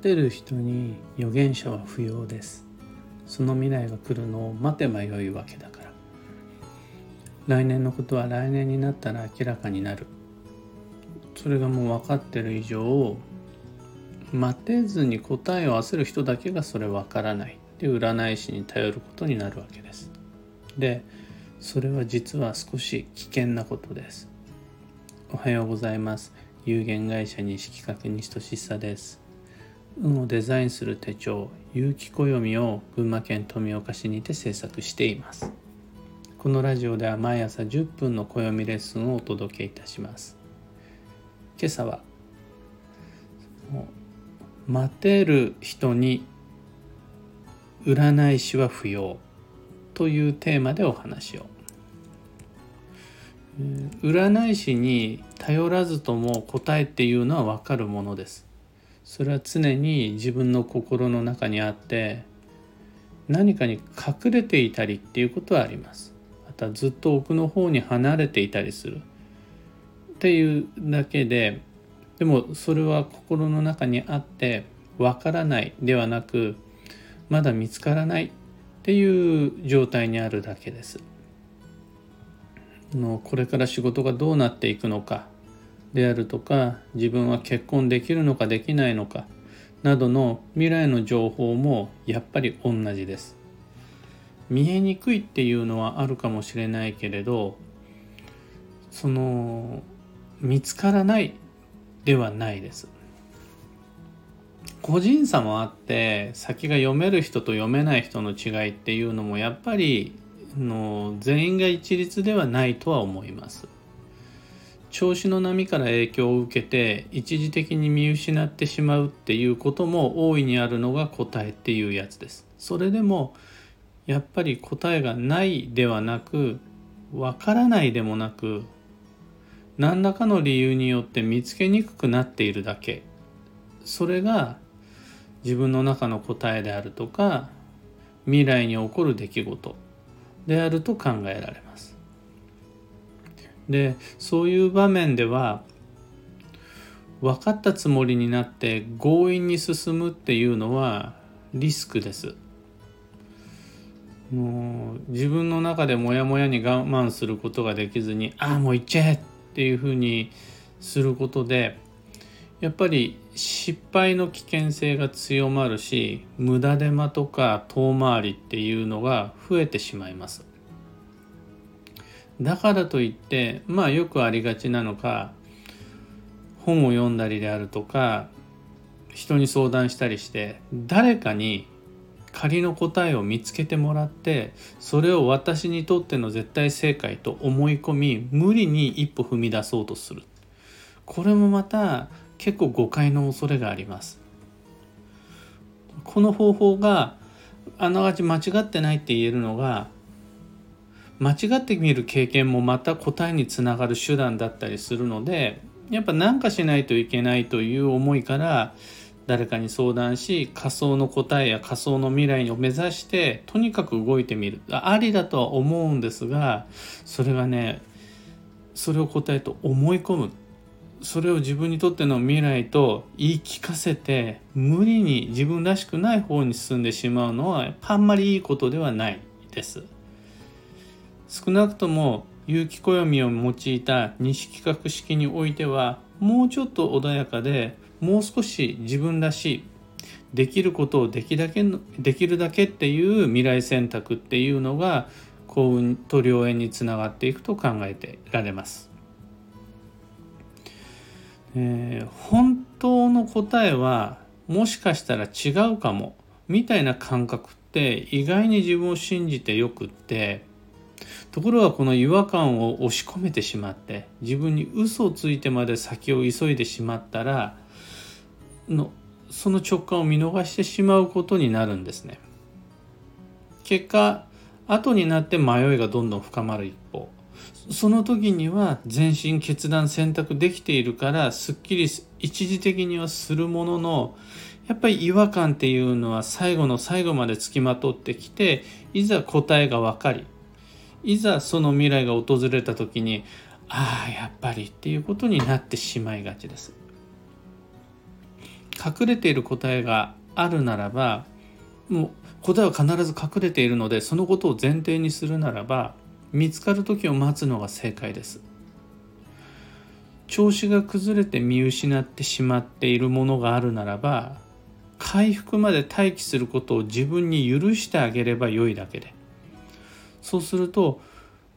てる人に預言者は不要です。その未来が来るのを待てばよいわけだから。来年のことは来年になったら明らかになる。それがもう分かってる以上待てずに答えを合わせる人だけがそれ分からない。で占い師に頼ることになるわけです。でそれは実は少し危険なことです。おはようございます。有限会社西企画西俊久です。運をデザインする手帳有機暦を群馬県富岡市にて制作しています。このラジオでは毎朝10分の暦レッスンをお届けいたします。今朝は待てる人に占い師は不要というテーマでお話を。占い師に頼らずとも答えっていうのは分かるものです。それは常に自分の心の中にあって何かに隠れていたりっていうことはあります。またずっと奥の方に離れていたりする。っていうだけででもそれは心の中にあってわからないではなくまだ見つからない。っていう状態にあるだけです。のこれから仕事がどうなっていくのか。であるとか自分は結婚できるのかできないのかなどの未来の情報もやっぱり同じです。見えにくいっていうのはあるかもしれないけれどその見つからないではないです。個人差もあって先が読める人と読めない人の違いっていうのもやっぱりの全員が一律ではないとは思います。調子の波から影響を受けて一時的に見失ってしまうっていうことも大いにあるのが答えっていうやつですそれでもやっぱり答えがないではなくわからないでもなく何らかの理由によって見つけにくくなっているだけそれが自分の中の答えであるとか未来に起こる出来事であると考えられます。でそういう場面では分かったつもりになって強引に進むっていうのはリスクです。もう自分の中でモヤモヤに我慢することができずにああもう行っちゃえっていうふうにすることでやっぱり失敗の危険性が強まるし無駄手間とか遠回りっていうのが増えてしまいますだからといってまあよくありがちなのか本を読んだりであるとか人に相談したりして誰かに仮の答えを見つけてもらってそれを私にとっての絶対正解と思い込み無理に一歩踏み出そうとする。これもまた結構誤解の恐れがあります。この方法があながち間違ってないって言えるのが間違ってみる経験もまた答えにつながる手段だったりするのでやっぱ何かしないといけないという思いから誰かに相談し仮想の答えや仮想の未来を目指してとにかく動いてみるありだとは思うんですがそれがねそれを答えと思い込むそれを自分にとっての未来と言い聞かせて無理に自分らしくない方に進んでしまうのはあんまりいいことではないです。少なくとも有機暦を用いた西企画式においてはもうちょっと穏やかでもう少し自分らしいできることをできだけできるだけっていう未来選択っていうのが幸運と良縁につながっていくと考えてられます。えー、本当の答えはもしかしたら違うかもみたいな感覚って意外に自分を信じてよくってところがこの違和感を押し込めてしまって自分に嘘をついてまで先を急いでしまったらのその直感を見逃してしまうことになるんですね。結果後になって迷いがどんどん深まる一方その時には全身決断選択できているからすっきり一時的にはするもののやっぱり違和感っていうのは最後の最後までつきまとってきていざ答えが分かりいざその未来が訪れた時にああやっぱりっていうことになってしまいがちです。隠れている答えがあるならばもう答えは必ず隠れているのでそのことを前提にするならば見つかる時を待つのが正解です。調子が崩れて見失ってしまっているものがあるならば回復まで待機することを自分に許してあげれば良いだけでそうすると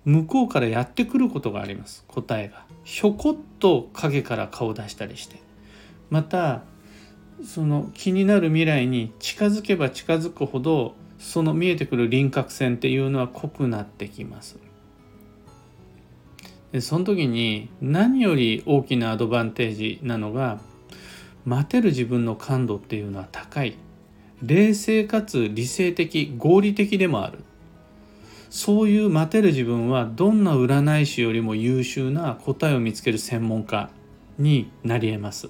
向こうからやってくることがあります。答えが。ひょこっと影から顔出したりして。またその気になる未来に近づけば近づくほどその見えてくる輪郭線っていうのは濃くなってきます。でその時に何より大きなアドバンテージなのが待てる自分の感度っていうのは高い。冷静かつ理性的合理的でもある。そういう待てる自分はどんな占い師よりも優秀な答えを見つける専門家になり得ます。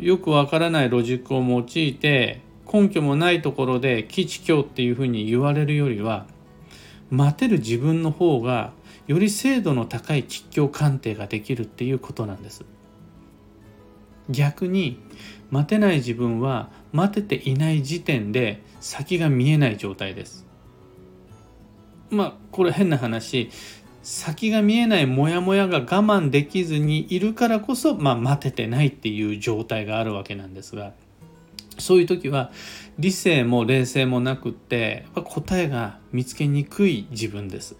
よくわからないロジックを用いて根拠もないところで基地教っていうふうに言われるよりは待てる自分の方がより精度の高い吉凶鑑定ができるっていうことなんです。逆に待てない自分は待てていない時点で先が見えない状態です。まあこれ変な話。先が見えないモヤモヤが我慢できずにいるからこそ、まあ、待ててないっていう状態があるわけなんですが。そういう時は理性も冷静もなくって答えが見つけにくい自分です。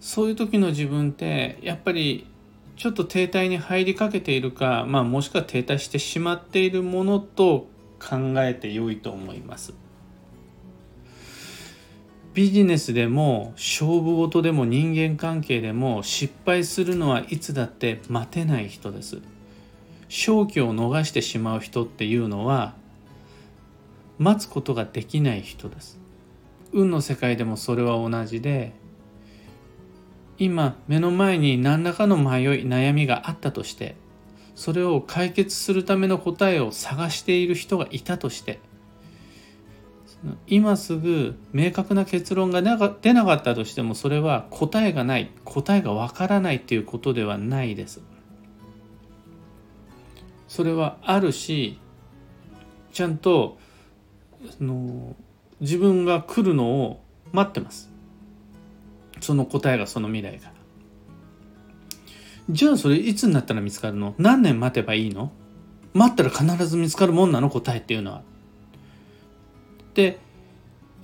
そういう時の自分ってやっぱりちょっと停滞に入りかけているか、まあ、もしくは停滞してしまっているものと考えて良いと思います。ビジネスでも勝負事でも人間関係でも失敗するのはいつだって待てない人です。勝機を逃してしまう人っていうのは待つことができない人です。運の世界でもそれは同じで今目の前に何らかの迷い悩みがあったとしてそれを解決するための答えを探している人がいたとして今すぐ明確な結論が出なかったとしてもそれは答えがない答えがわからないっていうことではないです。それはあるしちゃんとその自分が来るのを待ってます。その答えがその未来がじゃあそれいつになったら見つかるの？何年待てばいいの？待ったら必ず見つかるもんなの？答えっていうのは。って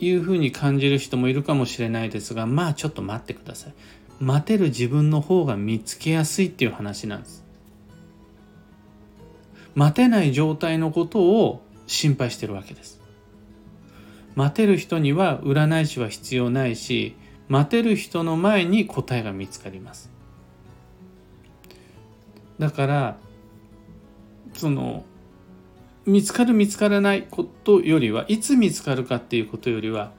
いうふうに感じる人もいるかもしれないですがまあちょっと待ってください。待てる自分の方が見つけやすいっていう話なんです。待てない状態のことを心配してるわけです。待てる人には占い師は必要ないし待てる人の前に答えが見つかります。だからその見つかる見つからないことよりはいつ見つかるかっていうことよりは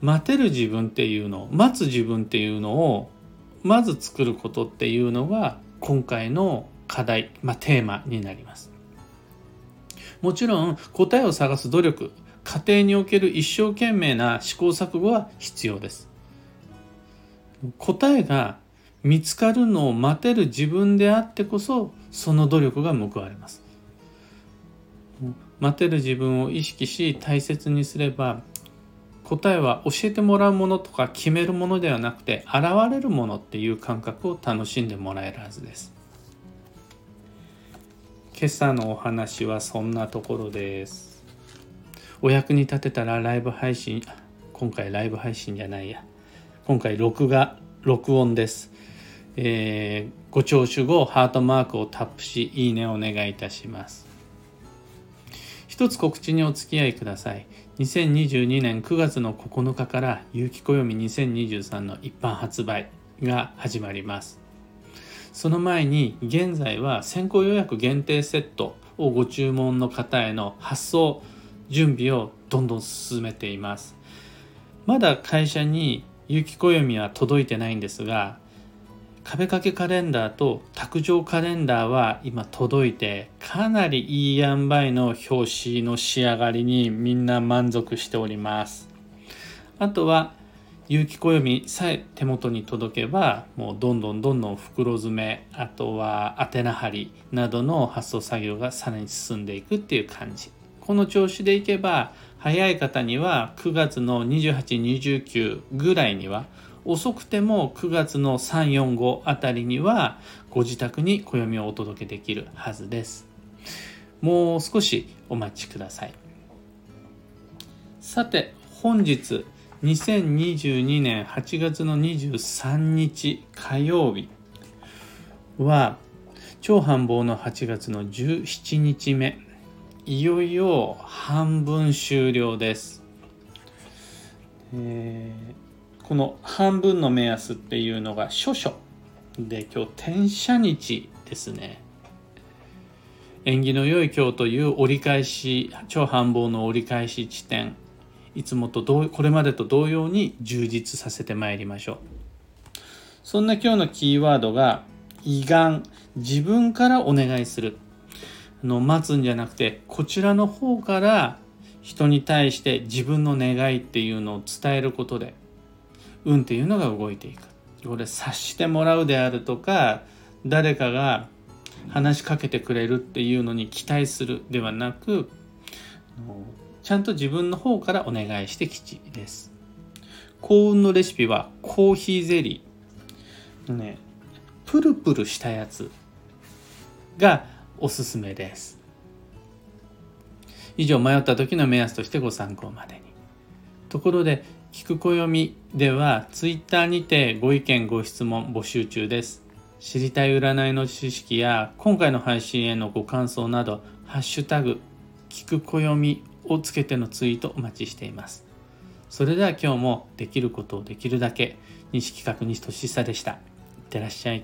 待てる自分っていうのを待つ自分っていうのをまず作ることっていうのが今回の課題、まあ、テーマになります。もちろん答えを探す努力家庭における一生懸命な試行錯誤は必要です。答えが見つかるのを待てる自分であってこそその努力が報われます。待てる自分を意識し大切にすれば答えは教えてもらうものとか決めるものではなくて現れるものっていう感覚を楽しんでもらえるはずです。今朝のお話はそんなところです。お役に立てたらライブ配信今回ライブ配信じゃないや。今回録画録音です、えー、ご聴取後ハートマークをタップしいいねをお願いいたします。一つ告知にお付き合いください。2022年9月の9日から有機暦2023の一般発売が始まります。その前に現在は先行予約限定セットをご注文の方への発送準備をどんどん進めています。まだ会社に有機暦は届いてないんですが壁掛けカレンダーと卓上カレンダーは今届いてかなりいい塩梅の表紙の仕上がりにみんな満足しております。あとは有機暦さえ手元に届けばもうどんどんどんどん袋詰めあとは宛名貼りなどの発送作業がさらに進んでいくっていう感じ。この調子でいけば早い方には9月の2829ぐらいには遅くても9月の345あたりにはご自宅に暦をお届けできるはずです。もう少しお待ちください。さて本日2022年8月の23日火曜日は超繁忙の8月の17日目。いよいよ半分終了です、えー、この半分の目安っていうのが諸書で今日転写日ですね。縁起の良い今日という折り返し超繁忙の折り返し地点いつもと同これまでと同様に充実させてまいりましょう。そんな今日のキーワードが胃がん自分からお願いする。の待つんじゃなくてこちらの方から人に対して自分の願いっていうのを伝えることで運っていうのが動いていくこれ察してもらうであるとか誰かが話しかけてくれるっていうのに期待するではなくちゃんと自分の方からお願いして吉です。幸運のレシピはコーヒーゼリー。ね、プルプルしたやつがおすすめです。以上迷った時の目安としてご参考までに。ところで、聞く暦では Twitter にてご意見ご質問募集中です。知りたい占いの知識や今回の配信へのご感想など、ハッシュタグ、聞く暦をつけてのツイートお待ちしています。それでは今日もできることをできるだけ西企画西俊久でした。いってらっしゃい。